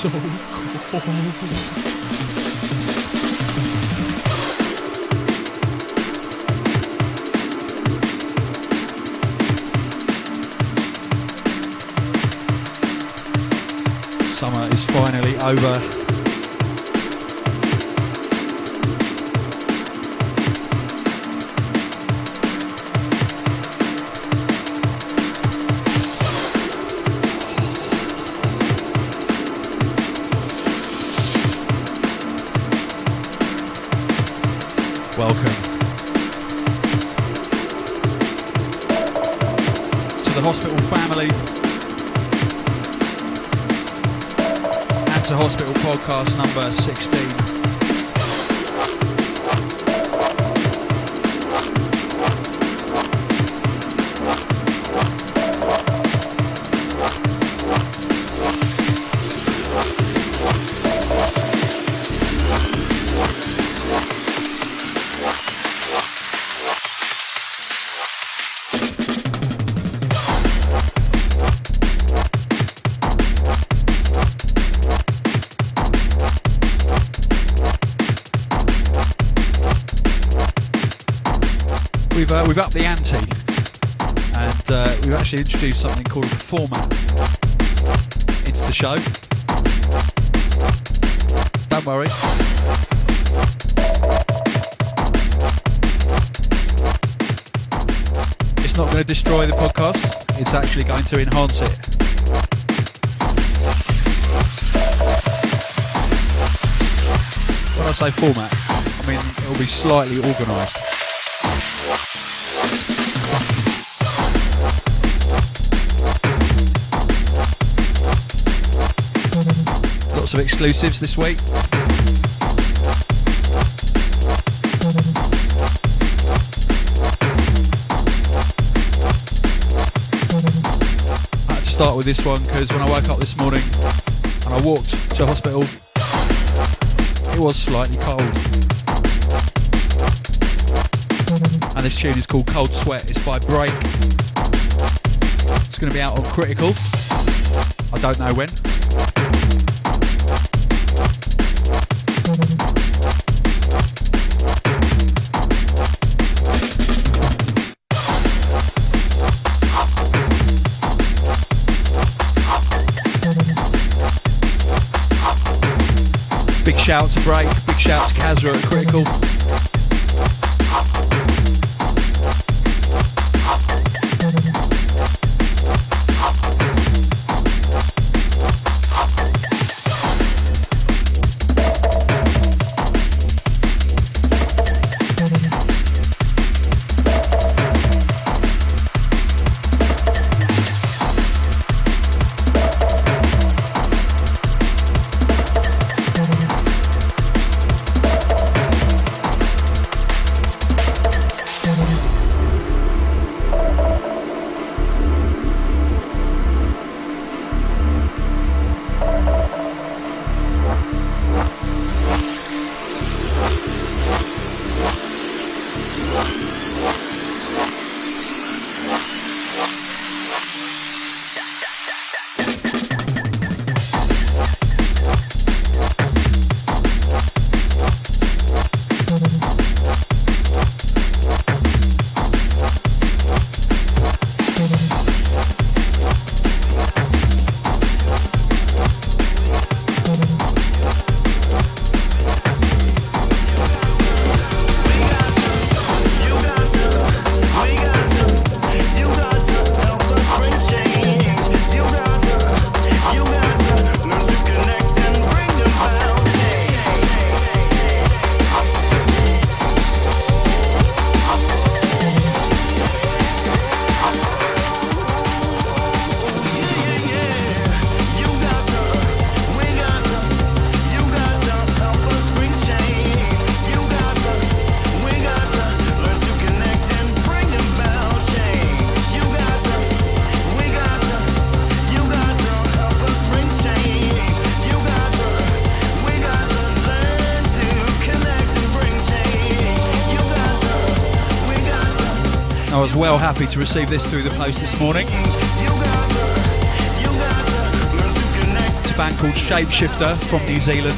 So cold. Summer is finally over. Actually something called format into the show. Don't worry. It's not going to destroy the podcast. It's actually going to enhance it. When I say format, I mean it'll be slightly organised. Lots of exclusives this week. I had to start with this one because when I woke up this morning and I walked to hospital, it was slightly cold. And this tune is called Cold Sweat. It's by Break. It's going to be out on Critical. I don't know when. Shout to Break, big shout to Kasra at Critical. I was well happy to receive this through the post this morning. To band called Shapeshifter from New Zealand.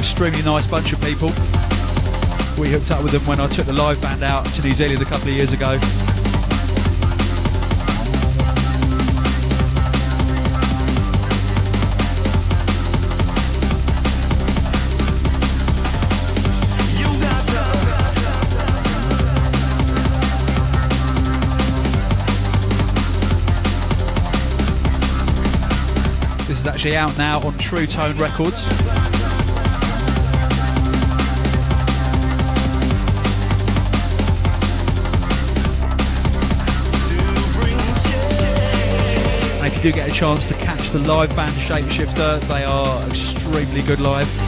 Extremely nice bunch of people. We hooked up with them when I took the live band out to New Zealand a couple of years ago. This is actually out now on True Tone Records. Do get a chance to catch the live band Shapeshifter, they are extremely good live.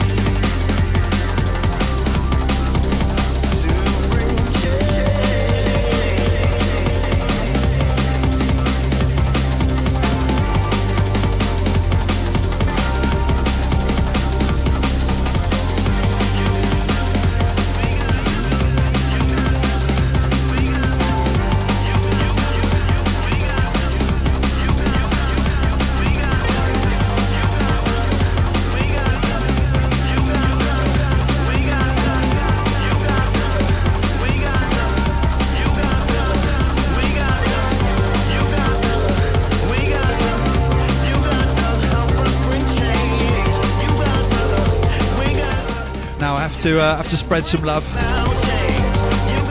Uh, have to spread some love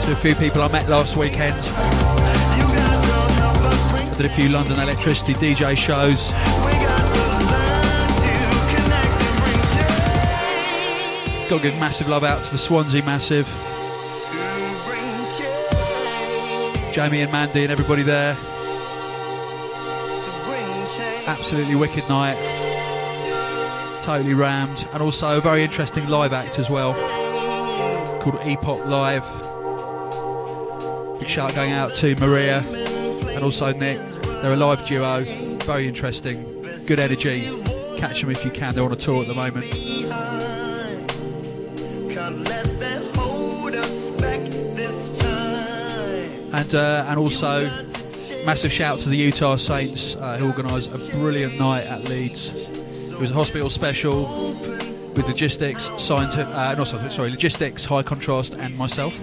to a few people I met last weekend. I did a few London Electricity DJ shows. Got to give massive love out to the Swansea Massive, Jamie and Mandy and everybody there. Absolutely wicked night totally rammed, and also a very interesting live act as well Epoch Live. Big shout going out to Maria and also Nick. They're a live duo, very interesting, good energy. Catch them if you can, they're on a tour at the moment. And, uh, and also, massive shout out to the Utah Saints uh, who organised a brilliant night at Leeds. It was a hospital special with logistics, Cyantific, uh, Cyantific, sorry, logistics, high contrast, and myself.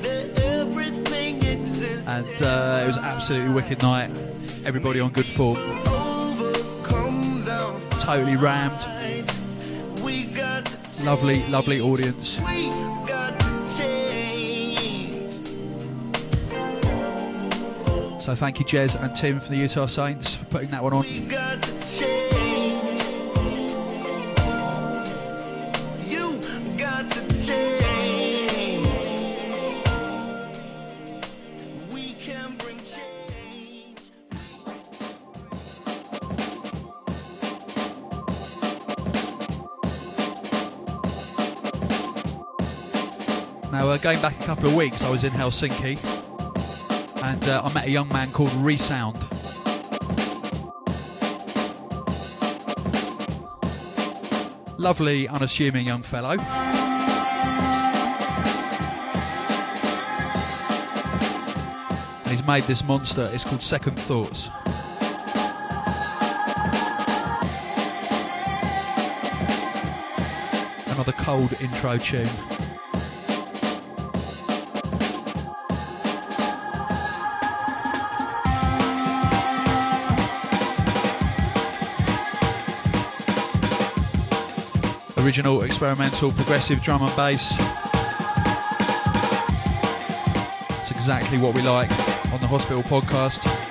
And uh, it was an absolutely wicked night. Everybody on good form. Totally rammed. Lovely, lovely audience. So thank you, Jez and Tim from the Utah Saints for putting that one on. Uh, going back a couple of weeks, I was in Helsinki and uh, I met a young man called Resound. Lovely, unassuming young fellow. And he's made this monster. It's called Second Thoughts. Another cold intro tune. Original experimental progressive drum and bass. It's exactly what we like on the Hospital podcast.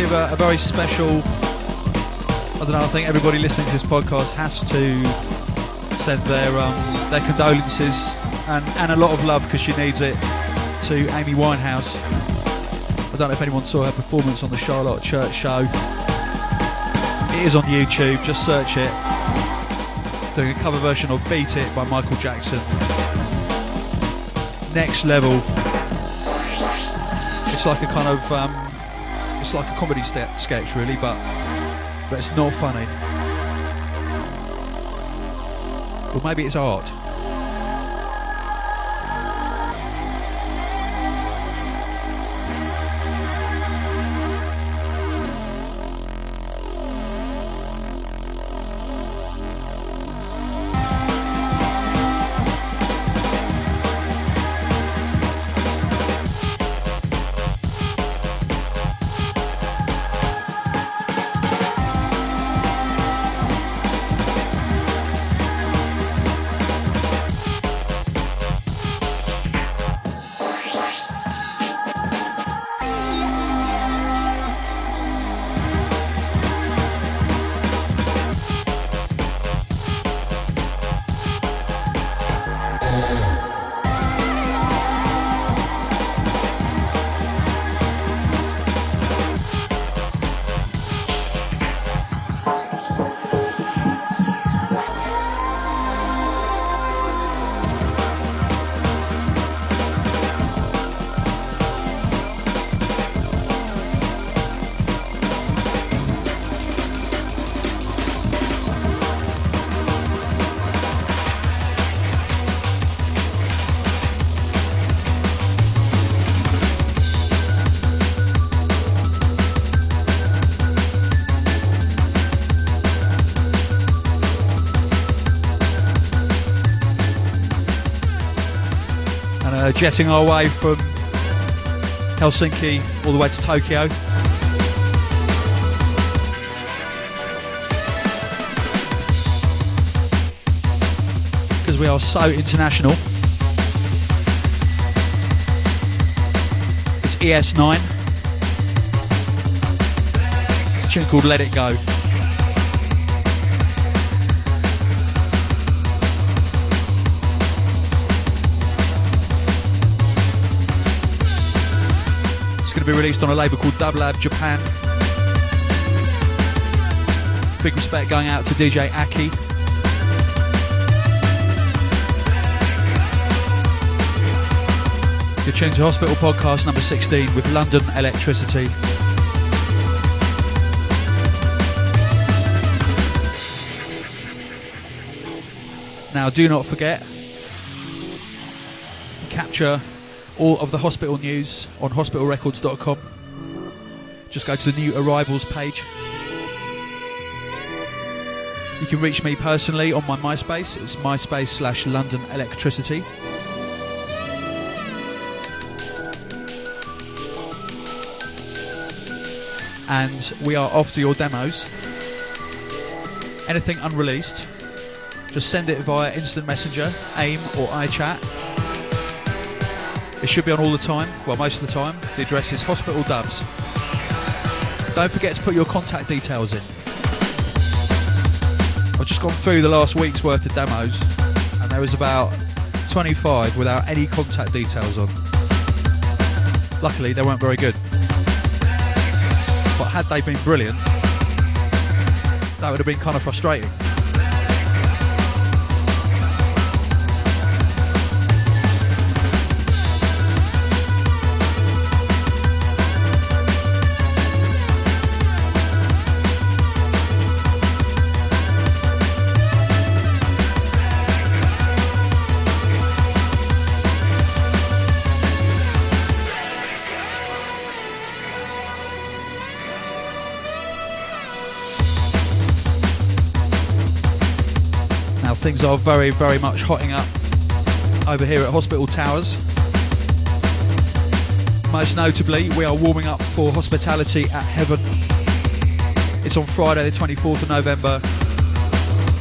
Give a, a very special. I don't know. I think everybody listening to this podcast has to send their um, their condolences and, and a lot of love because she needs it to Amy Winehouse. I don't know if anyone saw her performance on the Charlotte Church show. It is on YouTube. Just search it. Doing a cover version of "Beat It" by Michael Jackson. Next level. It's like a kind of um, it's like a comedy sketch, really, but but it's not funny. Or maybe it's art. Uh, jetting our way from Helsinki all the way to Tokyo. Because we are so international. It's ES9. It's tune called Let It Go. Be released on a label called Dub Lab Japan. Big respect going out to DJ Aki. You're tuned to Hospital Podcast number 16 with London Electricity. Now, do not forget, capture all of the hospital news on hospitalrecords.com. Just go to the new arrivals page. You can reach me personally on my MySpace. It's myspace slash London Electricity. And we are after your demos. Anything unreleased, just send it via Instant Messenger, AIM, or iChat. It should be on all the time, well, most of the time. The address is Hospital Dubs. Don't forget to put your contact details in. I've just gone through the last week's worth of demos, and there was about 25 without any contact details on. Luckily, they weren't very good. But had they been brilliant, that would have been kind of frustrating. Things are very, very much hotting up over here at Hospital Towers. Most notably, we are warming up for Hospitality at Heaven. It's on Friday, the 24th of November,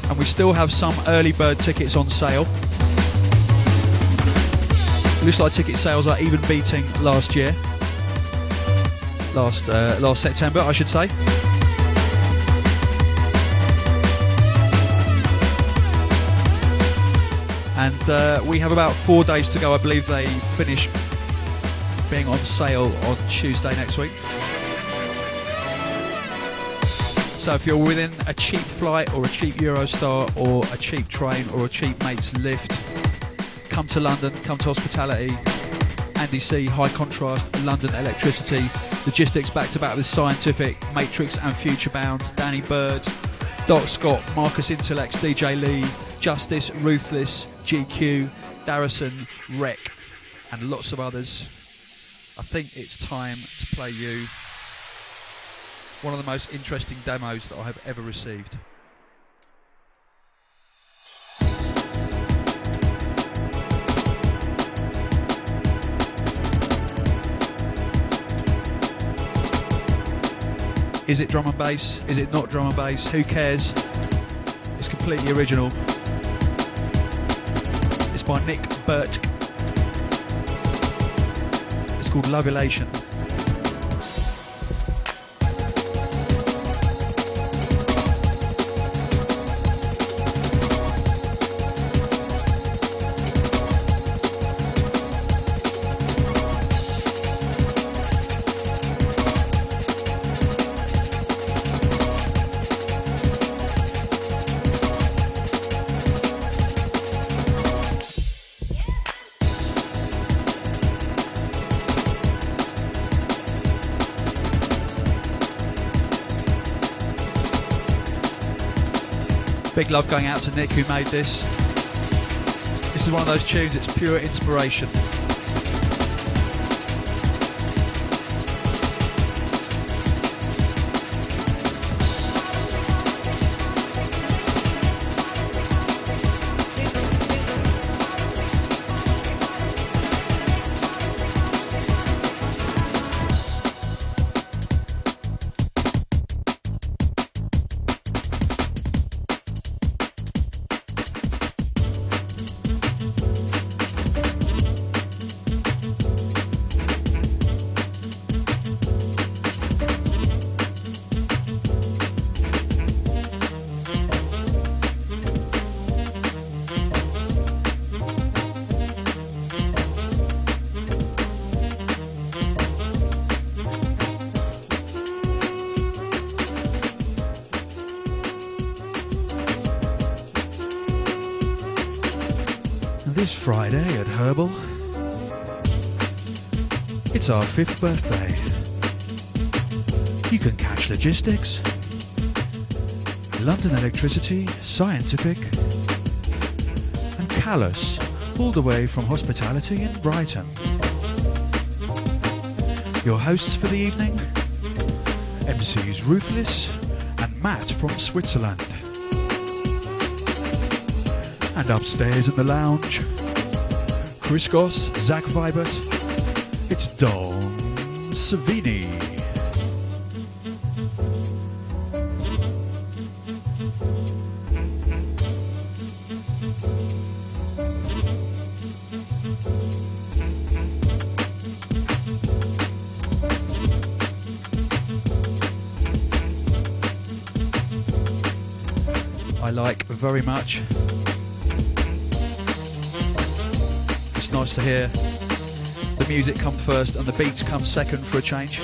and we still have some early bird tickets on sale. Looks like ticket sales are even beating last year. last uh, last September, I should say. And uh, we have about four days to go. I believe they finish being on sale on Tuesday next week. So if you're within a cheap flight or a cheap Eurostar or a cheap train or a cheap mate's lift, come to London, come to hospitality. Andy C, high contrast, London electricity, logistics back to back with Cyantific, Matrix and Futurebound, Danny Byrd, Doc Scott, Marcus Intalex, DJ Lee, Justice, Ruthless, GQ, Darrison, Wreck, and lots of others. I think it's time to play you one of the most interesting demos that I have ever received. Is it drum and bass? Is it not drum and bass? Who cares? It's completely original. By Nick Burt. It's called Love Elation. Big love going out to Nick who made this. This is one of those tunes, it's pure inspiration. Our fifth birthday. You can catch logistics, London Electricity, Cyantific, and Callus, all the way from hospitality in Brighton. Your hosts for the evening, MCs Ruthless and Matt from Switzerland. And upstairs in the lounge, Chris Goss, Zach Vibert, it's Don Savini. I like very much. It's nice to hear music come first and the beats come second for a change.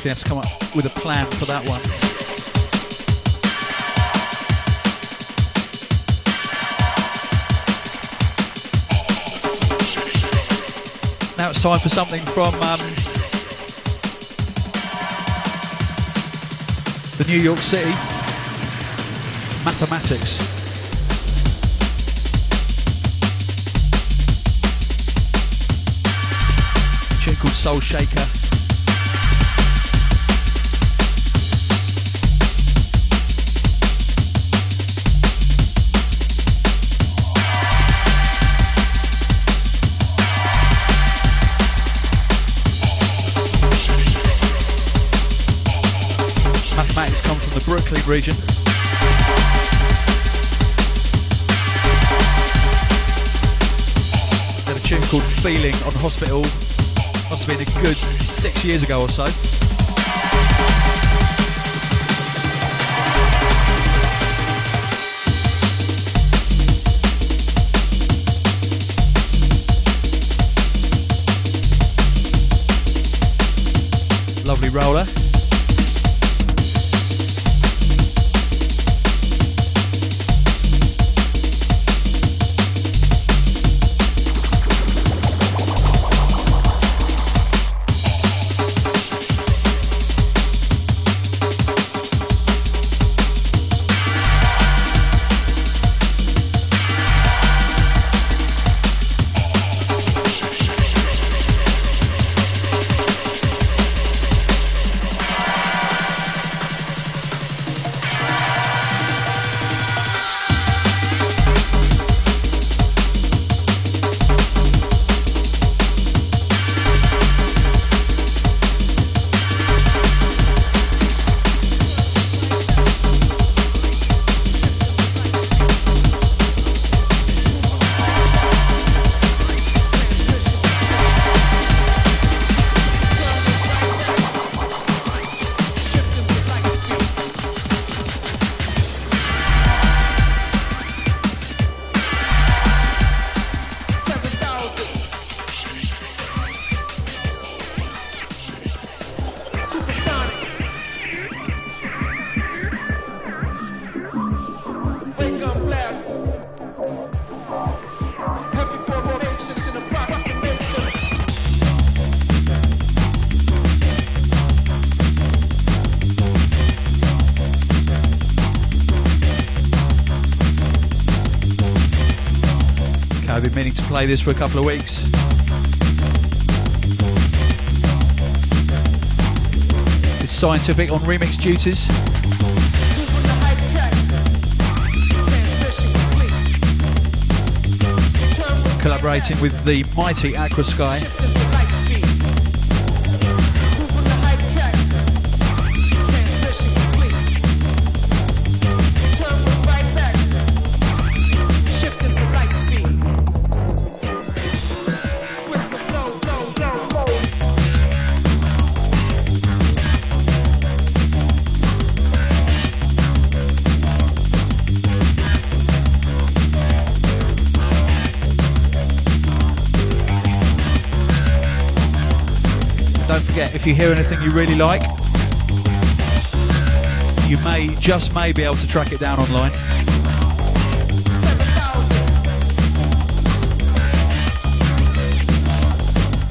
Definitely have to come up with a plan for that one. Now it's time for something from um, the New York City Mathematics. Called Soul Shaker. Brooklyn region. Did a tune called Feeling on Hospital. Must have been a good six years ago or so. Lovely roller. I've been meaning to play this for a couple of weeks. It's Cyantific on remix duties. Collaborating with the mighty Aqua if you hear anything you really like, you may, just may be able to track it down online.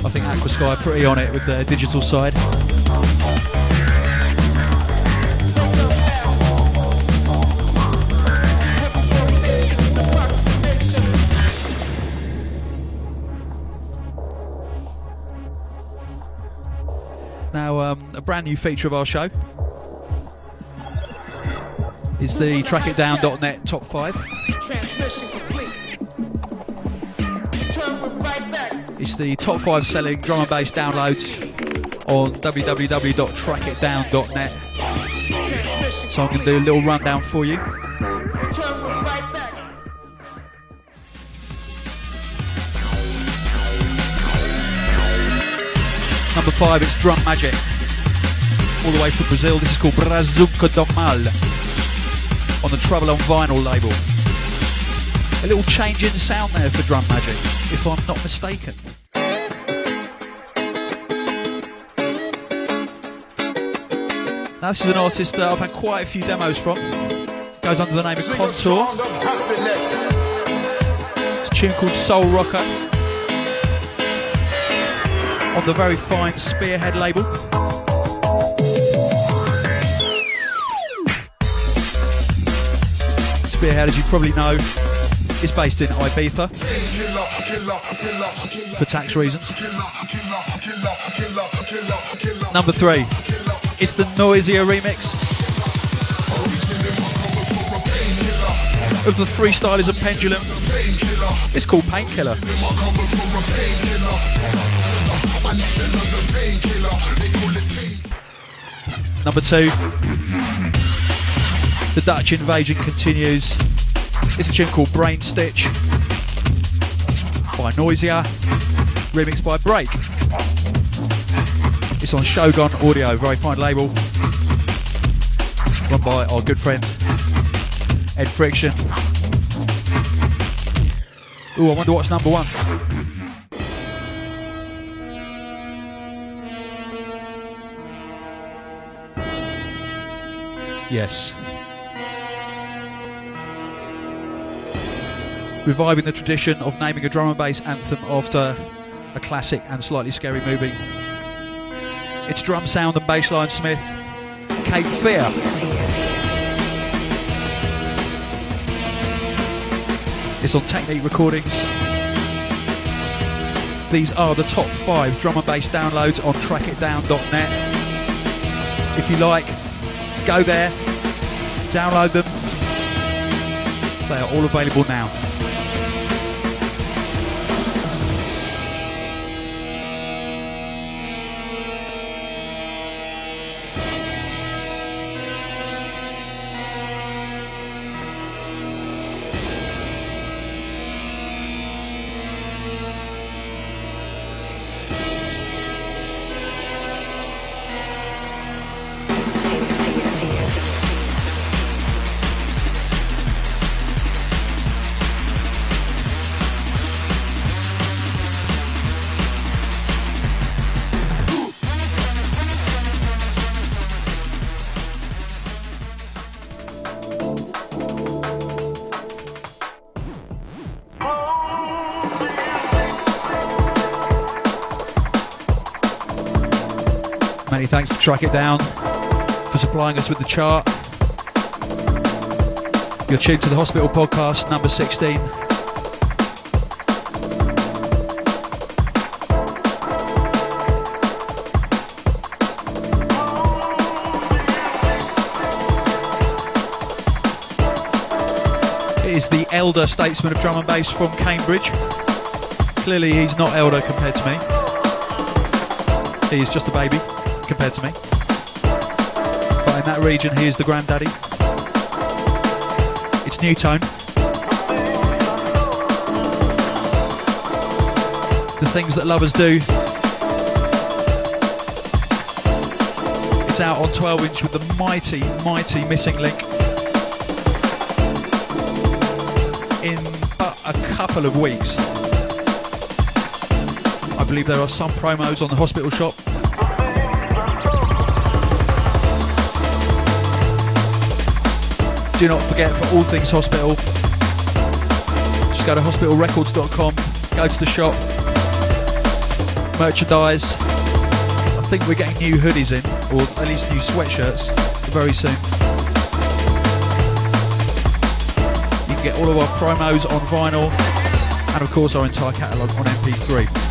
I think Aquasky are pretty on it with their digital side. A brand new feature of our show is the trackitdown.net top five. Transmission complete. Turn right back. It's the top five selling drum and bass downloads on www.trackitdown.net. So I'm going to do a little rundown for you. Turn with right back. Number five, it's Drum Magic. All the way from Brazil. This is called Brazuca do Mal on the Trouble on Vinyl label. A little change in sound there for Drum Magic, if I'm not mistaken. Now, this is an artist that I've had quite a few demos from. Goes under the name of Contour. It's a tune called Soul Rocker on the very fine Spearhead label. Spearhead, as you probably know, is based in Ibiza for tax reasons. Number three, it's the Noisia remix of the freestylers of Pendulum. It's called Painkiller. Number two, the Dutch invasion continues. It's a tune called Brain Stitch by Noisia, remixed by Break. It's on Shogun Audio, very fine label, run by our good friend Ed Friction. Ooh, I wonder what's number one. Yes. Reviving the tradition of naming a drum and bass anthem after a classic and slightly scary movie. It's drum sound and bassline Smith, Cape Fear. It's on Technique Recordings. These are the top five drum and bass downloads on trackitdown.net. If you like, go there, download them. They are all available now. Track It Down for supplying us with the chart. You're tuned to the Hospital Podcast, number 16. It is the elder statesman of drum and bass from Cambridge. Clearly, he's not elder compared to me. He is just a baby compared to me. But in that region, he is the granddaddy. It's Nu:Tone. The things that lovers do. It's out on 12 inch with the mighty, mighty missing link. In but a couple of weeks. I believe there are some promos on the hospital shop do not forget for all things hospital just go to hospitalrecords.com go to the shop merchandise. I think we're getting new hoodies in or at least new sweatshirts very soon. You can get all of our promos on vinyl and of course our entire catalogue on mp3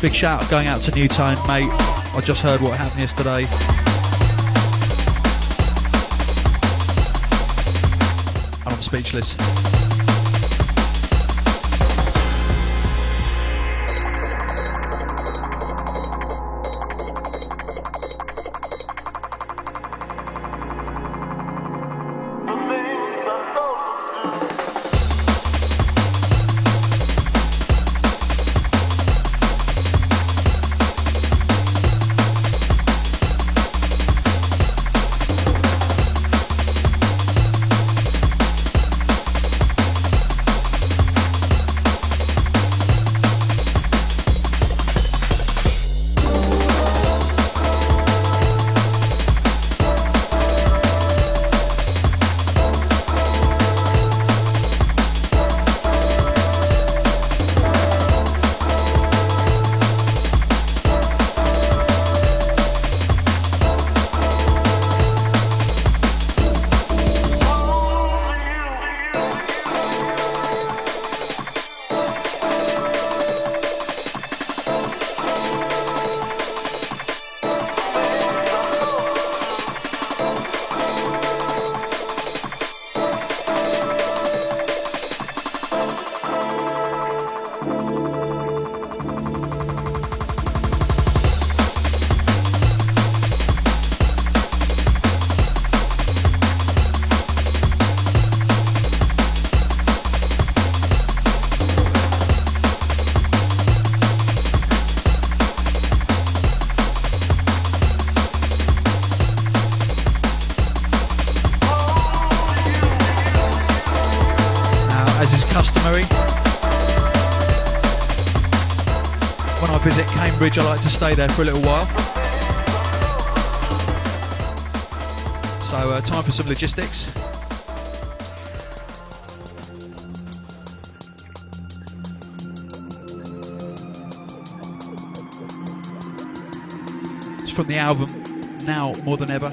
Big shout out going out to Nu:Tone, mate. I just heard what happened yesterday. I'm speechless. Cambridge, I like to stay there for a little while. So, uh, time for some logistics. It's from the album Now More Than Ever.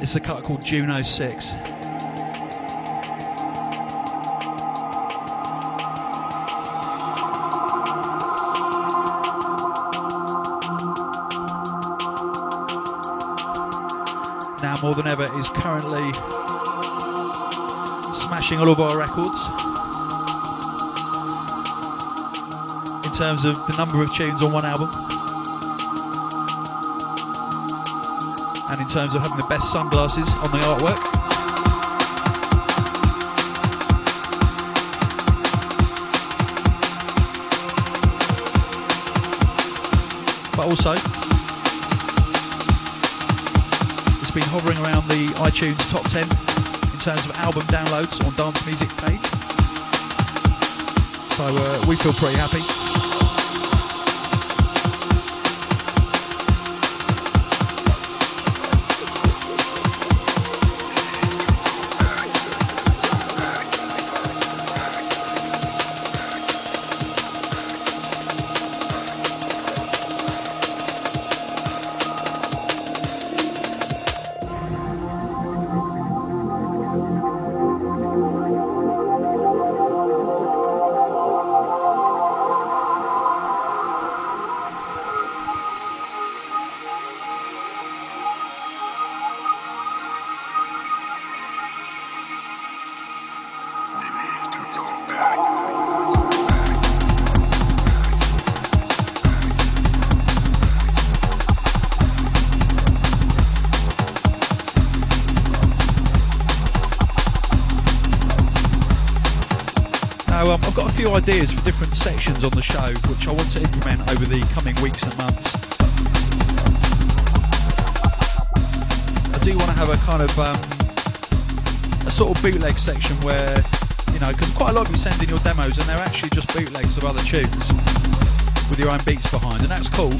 It's a cut called Juno 6. Now More Than Ever is currently smashing all of our records in terms of the number of tunes on one album. and in terms of having the best sunglasses on the artwork. But also, been hovering around the iTunes top 10 in terms of album downloads on Dance Music page. So uh, we feel pretty happy. On the show, which I want to implement over the coming weeks and months. I do want to have a kind of um, a sort of bootleg section where, you know, because quite a lot of you send in your demos and they're actually just bootlegs of other tunes with your own beats behind, and that's cool.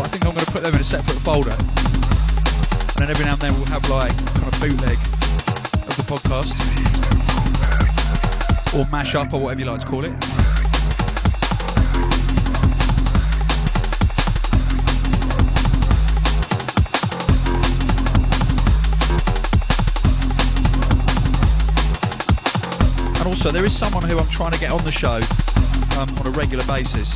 But I think I'm going to put them in a separate folder, and then every now and then we'll have like kind of bootleg of the podcast or mash up or whatever you like to call it. And also, there is someone who I'm trying to get on the show um, on a regular basis.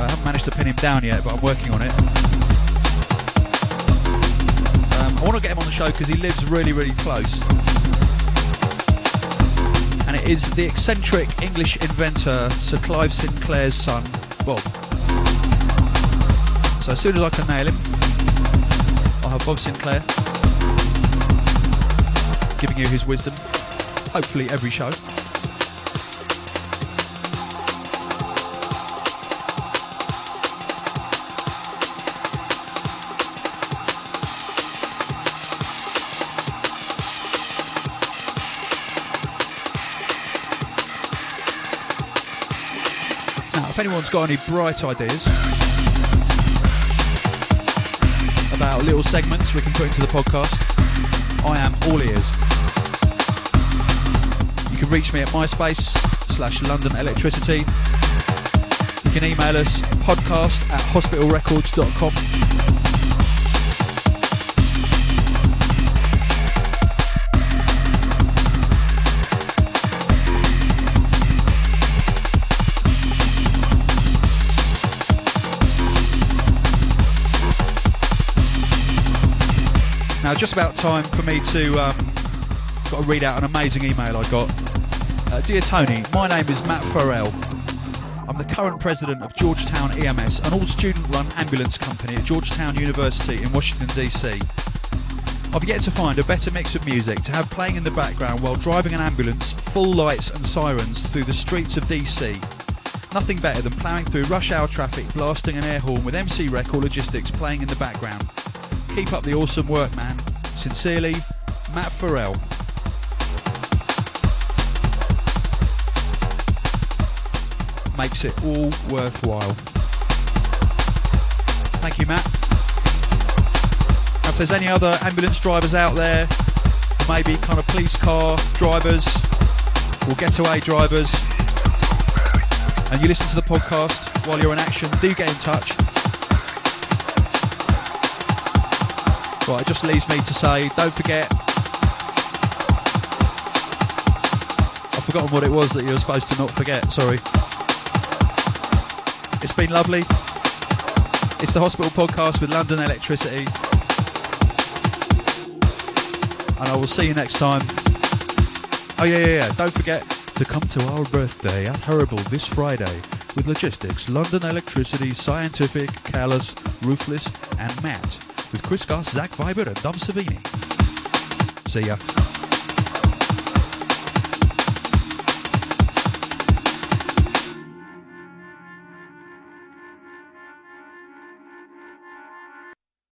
I haven't managed to pin him down yet, but I'm working on it. Um, I want to get him on the show because he lives really, really close and it is the eccentric English inventor Sir Clive Sinclair's son, Bob. So as soon as I can nail him, I'll have Bob Sinclair giving you his wisdom, hopefully every show. Now, if anyone's got any bright ideas about little segments we can put into the podcast, I am all ears. You can reach me at MySpace slash London Electricity. You can email us podcast at hospitalrecords.com. Now, just about time for me to um, got to read out an amazing email I got. Uh, Dear Tony, my name is Matt Farrell. I'm the current president of Georgetown EMS, an all-student-run ambulance company at Georgetown University in Washington DC. I've yet to find a better mix of music to have playing in the background while driving an ambulance, full lights and sirens through the streets of DC. Nothing better than ploughing through rush hour traffic, blasting an air horn with MC Wrec or Logistics playing in the background. Keep up the awesome work, man. Sincerely, Matt Farrell. Makes it all worthwhile. Thank you, Matt. And if there's any other ambulance drivers out there, maybe kind of police car drivers or getaway drivers, and you listen to the podcast while you're in action, do get in touch. Right, it just leaves me to say, don't forget. I've forgotten what it was that you were supposed to not forget, sorry. Been lovely. It's the Hospital Podcast with London Electricity. And I will see you next time. Oh, yeah, yeah, yeah. Don't forget to come to our birthday at Horrible this Friday with Logistics, London Electricity, Cyantific, Callous, Ruthless, and Matt with Chris Goss, Zach Viber, and Dom Savini. See ya.